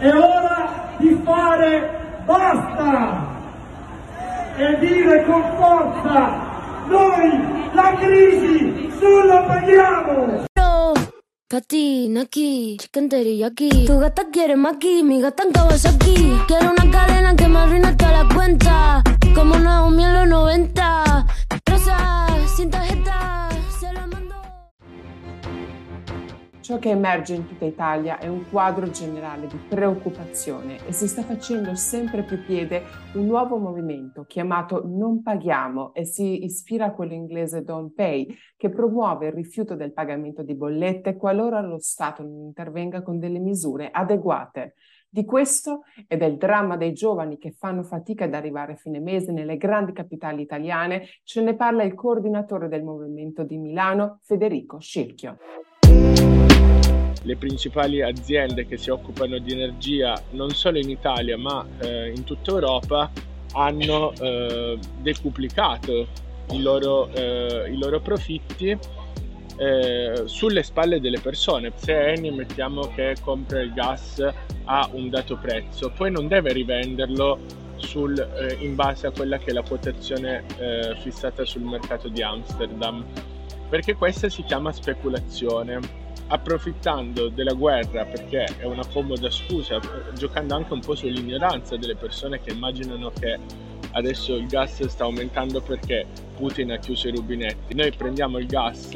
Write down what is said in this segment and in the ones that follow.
È ora di fare basta e dire con forza noi la crisi non la paghiamo! Ti, Naki, chicken teriyaki. Tu gata quiere maki, mi gata en Kawasaki Quiero una cadena que me arruine toda la cuenta che emerge in tutta Italia è un quadro generale di preoccupazione e si sta facendo sempre più piede un nuovo movimento chiamato Non paghiamo e si ispira a quello inglese Don't Pay, che promuove il rifiuto del pagamento di bollette qualora lo Stato non intervenga con delle misure adeguate. Di questo e del dramma dei giovani che fanno fatica ad arrivare a fine mese nelle grandi capitali italiane ce ne parla il coordinatore del movimento di Milano, Federico Scirchio le principali aziende che si occupano di energia non solo in Italia ma eh, in tutta Europa hanno eh, decuplicato i loro, eh, i loro profitti eh, sulle spalle delle persone. Se Eni mettiamo che compra il gas a un dato prezzo, poi non deve rivenderlo sul, eh, in base a quella che è la quotazione eh, fissata sul mercato di Amsterdam, perché questa si chiama speculazione approfittando della guerra perché è una comoda scusa, giocando anche un po' sull'ignoranza delle persone che immaginano che adesso il gas sta aumentando perché Putin ha chiuso i rubinetti. Noi prendiamo il gas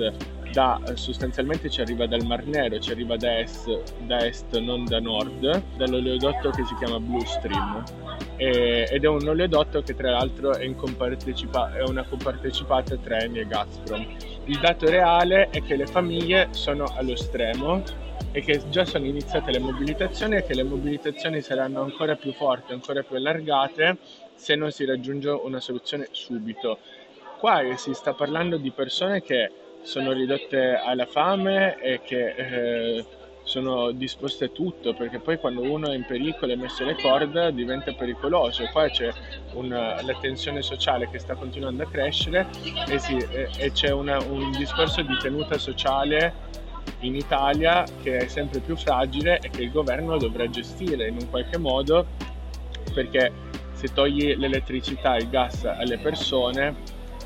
da, sostanzialmente ci arriva dal Mar Nero, ci arriva da est, da est non da nord, dall'oleodotto che si chiama Blue Stream e, ed è un oleodotto che tra l'altro è, è una compartecipata tra Eni e Gazprom. Il dato reale è che le famiglie sono allo stremo e che già sono iniziate le mobilitazioni e che le mobilitazioni saranno ancora più forti, ancora più allargate se non si raggiunge una soluzione subito. Qua si sta parlando di persone che sono ridotte alla fame e che eh, sono disposte a tutto perché poi quando uno è in pericolo e messo le corde diventa pericoloso. Qua c'è una, la tensione sociale che sta continuando a crescere e, si, e, e c'è una, un discorso di tenuta sociale in Italia che è sempre più fragile e che il governo dovrà gestire in un qualche modo perché se togli l'elettricità e il gas alle persone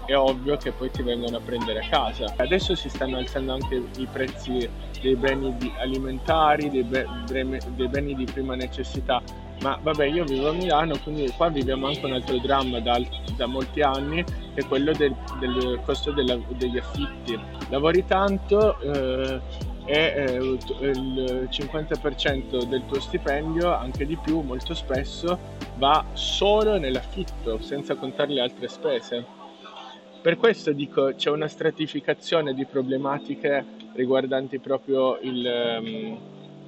è ovvio che poi ti vengono a prendere a casa. Adesso si stanno alzando anche i prezzi dei beni alimentari, dei, be- dei beni di prima necessità, ma vabbè io vivo a Milano quindi qua viviamo anche un altro dramma da, da molti anni che è quello del, del costo della, degli affitti. Lavori tanto eh, e eh, il 50% del tuo stipendio anche di più molto spesso va solo nell'affitto senza contare le altre spese per questo dico c'è una stratificazione di problematiche riguardanti proprio il, um,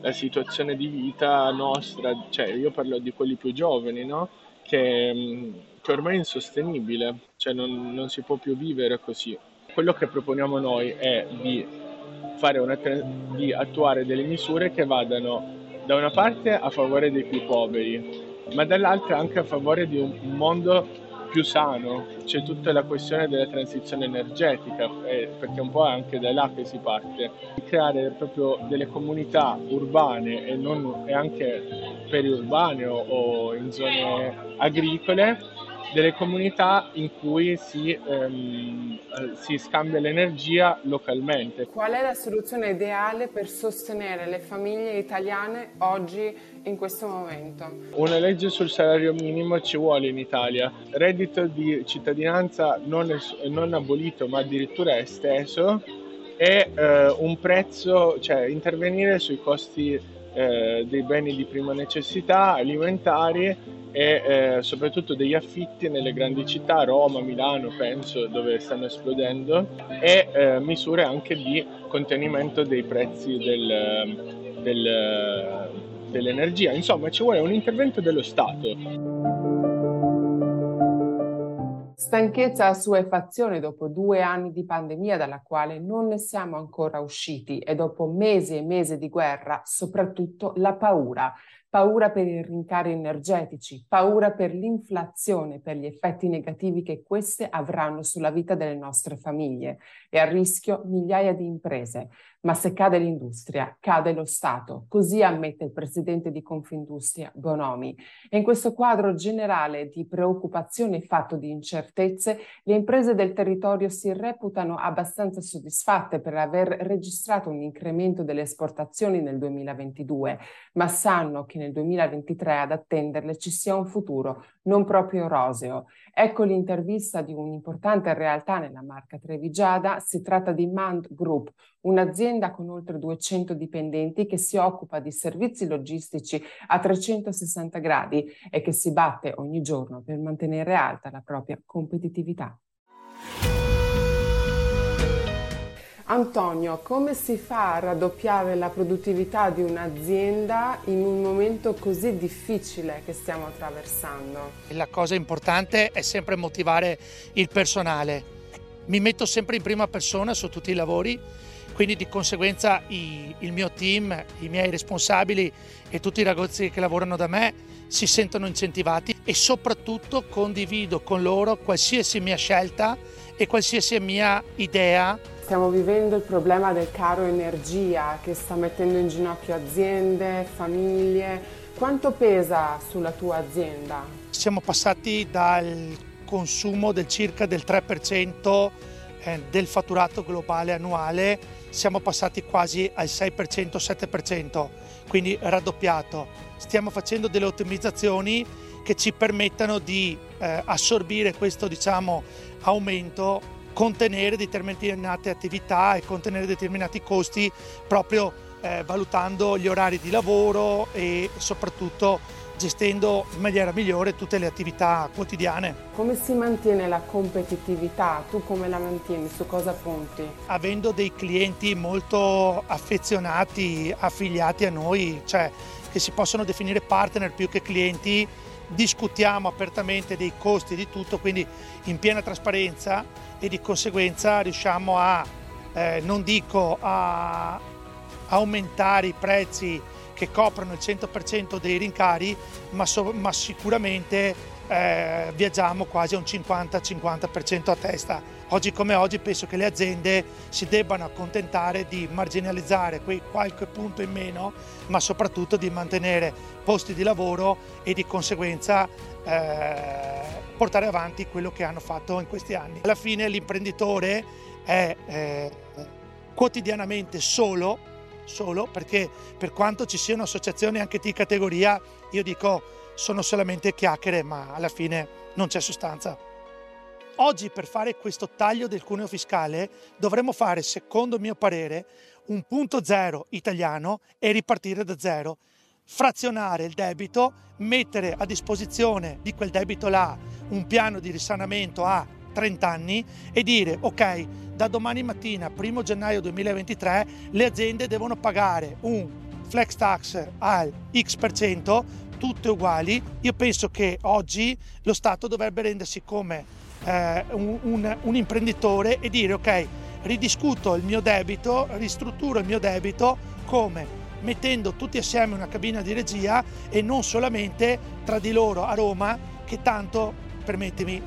la situazione di vita nostra, cioè io parlo di quelli più giovani, no? che, um, che ormai è insostenibile, cioè non, non, si può più vivere così. Quello che proponiamo noi è di, una, di attuare delle misure che vadano da una parte a favore dei più poveri, ma dall'altra anche a favore di un mondo più sano, c'è tutta la questione della transizione energetica, eh, perché un po' è anche da là che si parte, creare proprio delle comunità urbane e, non, e anche periurbane o, o in zone agricole delle comunità in cui si, ehm, eh, si, scambia l'energia localmente. Qual è la soluzione ideale per sostenere le famiglie italiane oggi in questo momento? Una legge sul salario minimo ci vuole in Italia. Reddito di cittadinanza non, es- non abolito ma addirittura esteso e eh, un prezzo, cioè intervenire sui costi eh, dei beni di prima necessità alimentari e eh, soprattutto degli affitti nelle grandi città, Roma, Milano penso, dove stanno esplodendo, e eh, misure anche di contenimento dei prezzi del, del, dell'energia. Insomma, ci vuole un intervento dello Stato. Stanchezza e assuefazione dopo due anni di pandemia dalla quale non ne siamo ancora usciti e dopo mesi e mesi di guerra, soprattutto la paura paura per i rincari energetici, paura per l'inflazione, per gli effetti negativi che queste avranno sulla vita delle nostre famiglie e a rischio migliaia di imprese. Ma se cade l'industria, cade lo Stato. Così ammette il presidente di Confindustria, Bonomi. E in questo quadro generale di preoccupazione fatto di incertezze, le imprese del territorio si reputano abbastanza soddisfatte per aver registrato un incremento delle esportazioni nel 2022, ma sanno che nel 2023 ad attenderle ci sia un futuro non proprio roseo. Ecco l'intervista di un'importante realtà nella marca Trevigiada. Si tratta di Mand Group, un'azienda con oltre 200 dipendenti che si occupa di servizi logistici a 360 gradi e che si batte ogni giorno per mantenere alta la propria competitività. Antonio, come si fa a raddoppiare la produttività di un'azienda in un momento così difficile che stiamo attraversando? La cosa importante è sempre motivare il personale. Mi metto sempre in prima persona su tutti i lavori, quindi di conseguenza i, il mio team, i miei responsabili e tutti i ragazzi che lavorano da me si sentono incentivati e soprattutto condivido con loro qualsiasi mia scelta e qualsiasi mia idea Stiamo vivendo il problema del caro energia che sta mettendo in ginocchio aziende, famiglie. Quanto pesa sulla tua azienda? Siamo passati dal consumo del circa del 3% eh, del fatturato globale annuale, siamo passati quasi al 6%, 7%, quindi raddoppiato. Stiamo facendo delle ottimizzazioni che ci permettano di eh, assorbire questo diciamo, aumento contenere determinate attività e contenere determinati costi proprio eh, valutando gli orari di lavoro e soprattutto gestendo in maniera migliore tutte le attività quotidiane. Come si mantiene la competitività? Tu come la mantieni? Su cosa punti? Avendo dei clienti molto affezionati, affiliati a noi, cioè che si possono definire partner più che clienti, discutiamo apertamente dei costi di tutto, quindi in piena trasparenza e di conseguenza riusciamo a, eh, non dico a aumentare i prezzi che coprono il 100% dei rincari, ma, so, ma sicuramente eh, viaggiamo quasi a un 50-50% a testa. Oggi come oggi penso che le aziende si debbano accontentare di marginalizzare quei qualche punto in meno, ma soprattutto di mantenere posti di lavoro e di conseguenza eh, portare avanti quello che hanno fatto in questi anni. Alla fine l'imprenditore è eh, quotidianamente solo, solo perché per quanto ci siano associazioni anche di categoria, io dico sono solamente chiacchiere, ma alla fine non c'è sostanza. Oggi per fare questo taglio del cuneo fiscale dovremmo fare, secondo mio parere, un punto zero italiano e ripartire da zero frazionare il debito, mettere a disposizione di quel debito là un piano di risanamento a 30 anni e dire ok, da domani mattina, 1 gennaio 2023, le aziende devono pagare un flex tax al X%, tutte uguali. Io penso che oggi lo Stato dovrebbe rendersi come eh, un, un, un imprenditore e dire ok, ridiscuto il mio debito, ristrutturo il mio debito come mettendo tutti assieme una cabina di regia e non solamente tra di loro a Roma che tanto, permettimi,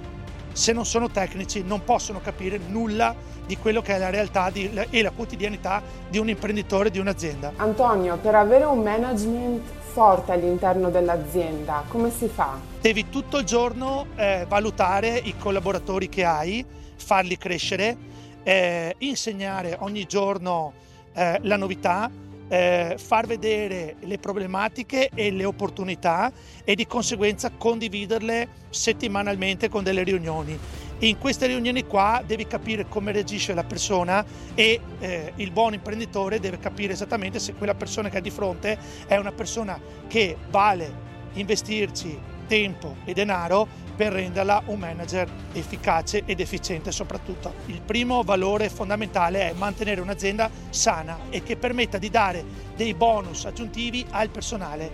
se non sono tecnici non possono capire nulla di quello che è la realtà di, e la quotidianità di un imprenditore, di un'azienda. Antonio, per avere un management forte all'interno dell'azienda, come si fa? Devi tutto il giorno eh, valutare i collaboratori che hai, farli crescere, eh, insegnare ogni giorno eh, la novità, eh, far vedere le problematiche e le opportunità e di conseguenza condividerle settimanalmente con delle riunioni. In queste riunioni qua devi capire come reagisce la persona e eh, il buon imprenditore deve capire esattamente se quella persona che ha di fronte è una persona che vale investirci tempo e denaro per renderla un manager efficace ed efficiente soprattutto. Il primo valore fondamentale è mantenere un'azienda sana e che permetta di dare dei bonus aggiuntivi al personale.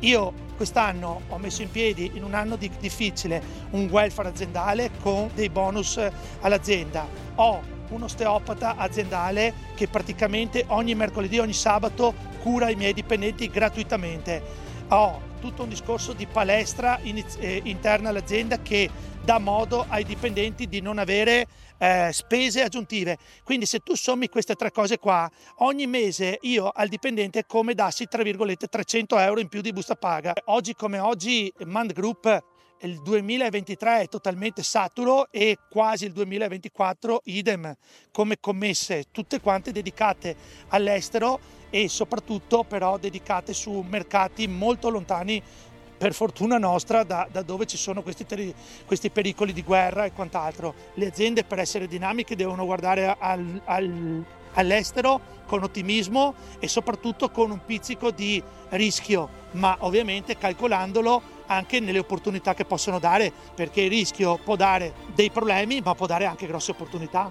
Io quest'anno ho messo in piedi, in un anno di difficile, un welfare aziendale con dei bonus all'azienda. Ho un osteopata aziendale che praticamente ogni mercoledì, ogni sabato cura i miei dipendenti gratuitamente ho tutto un discorso di palestra iniz- eh, interna all'azienda che dà modo ai dipendenti di non avere eh, spese aggiuntive. Quindi se tu sommi queste tre cose qua, ogni mese io al dipendente come dassi tra virgolette 300 euro in più di busta paga. Oggi come oggi Mand Group il 2023 è totalmente saturo e quasi il 2024 idem come commesse, tutte quante dedicate all'estero e soprattutto però dedicate su mercati molto lontani per fortuna nostra da, da dove ci sono questi, teri, questi, pericoli di guerra e quant'altro. Le aziende per essere dinamiche devono guardare al, al, all'estero con ottimismo e soprattutto con un pizzico di rischio, ma ovviamente calcolandolo anche nelle opportunità che possono dare, perché il rischio può dare dei problemi, ma può dare anche grosse opportunità.